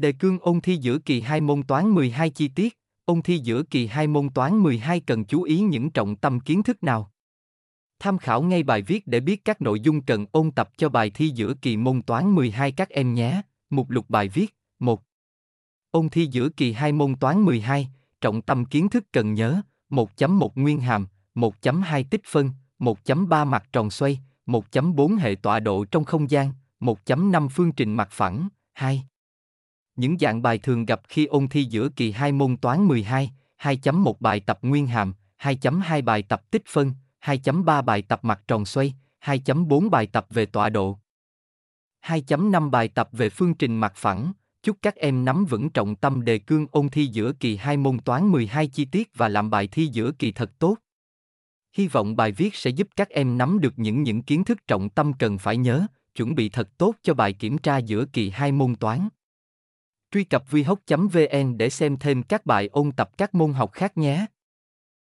Đề cương ôn thi giữa kỳ 2 môn toán 12 chi tiết, ôn thi giữa kỳ 2 môn toán 12 cần chú ý những trọng tâm kiến thức nào? Tham khảo ngay bài viết để biết các nội dung cần ôn tập cho bài thi giữa kỳ môn toán 12 các em nhé. Mục lục bài viết 1. Ôn thi giữa kỳ 2 môn toán 12, trọng tâm kiến thức cần nhớ 1.1 nguyên hàm, 1.2 tích phân, 1.3 mặt tròn xoay, 1.4 hệ tọa độ trong không gian, 1.5 phương trình mặt phẳng, 2. Những dạng bài thường gặp khi ôn thi giữa kỳ 2 môn toán 12, 2.1 bài tập nguyên hàm, 2.2 bài tập tích phân, 2.3 bài tập mặt tròn xoay, 2.4 bài tập về tọa độ. 2.5 bài tập về phương trình mặt phẳng. Chúc các em nắm vững trọng tâm đề cương ôn thi giữa kỳ 2 môn toán 12 chi tiết và làm bài thi giữa kỳ thật tốt. Hy vọng bài viết sẽ giúp các em nắm được những những kiến thức trọng tâm cần phải nhớ, chuẩn bị thật tốt cho bài kiểm tra giữa kỳ 2 môn toán. Truy cập vihoc.vn để xem thêm các bài ôn tập các môn học khác nhé.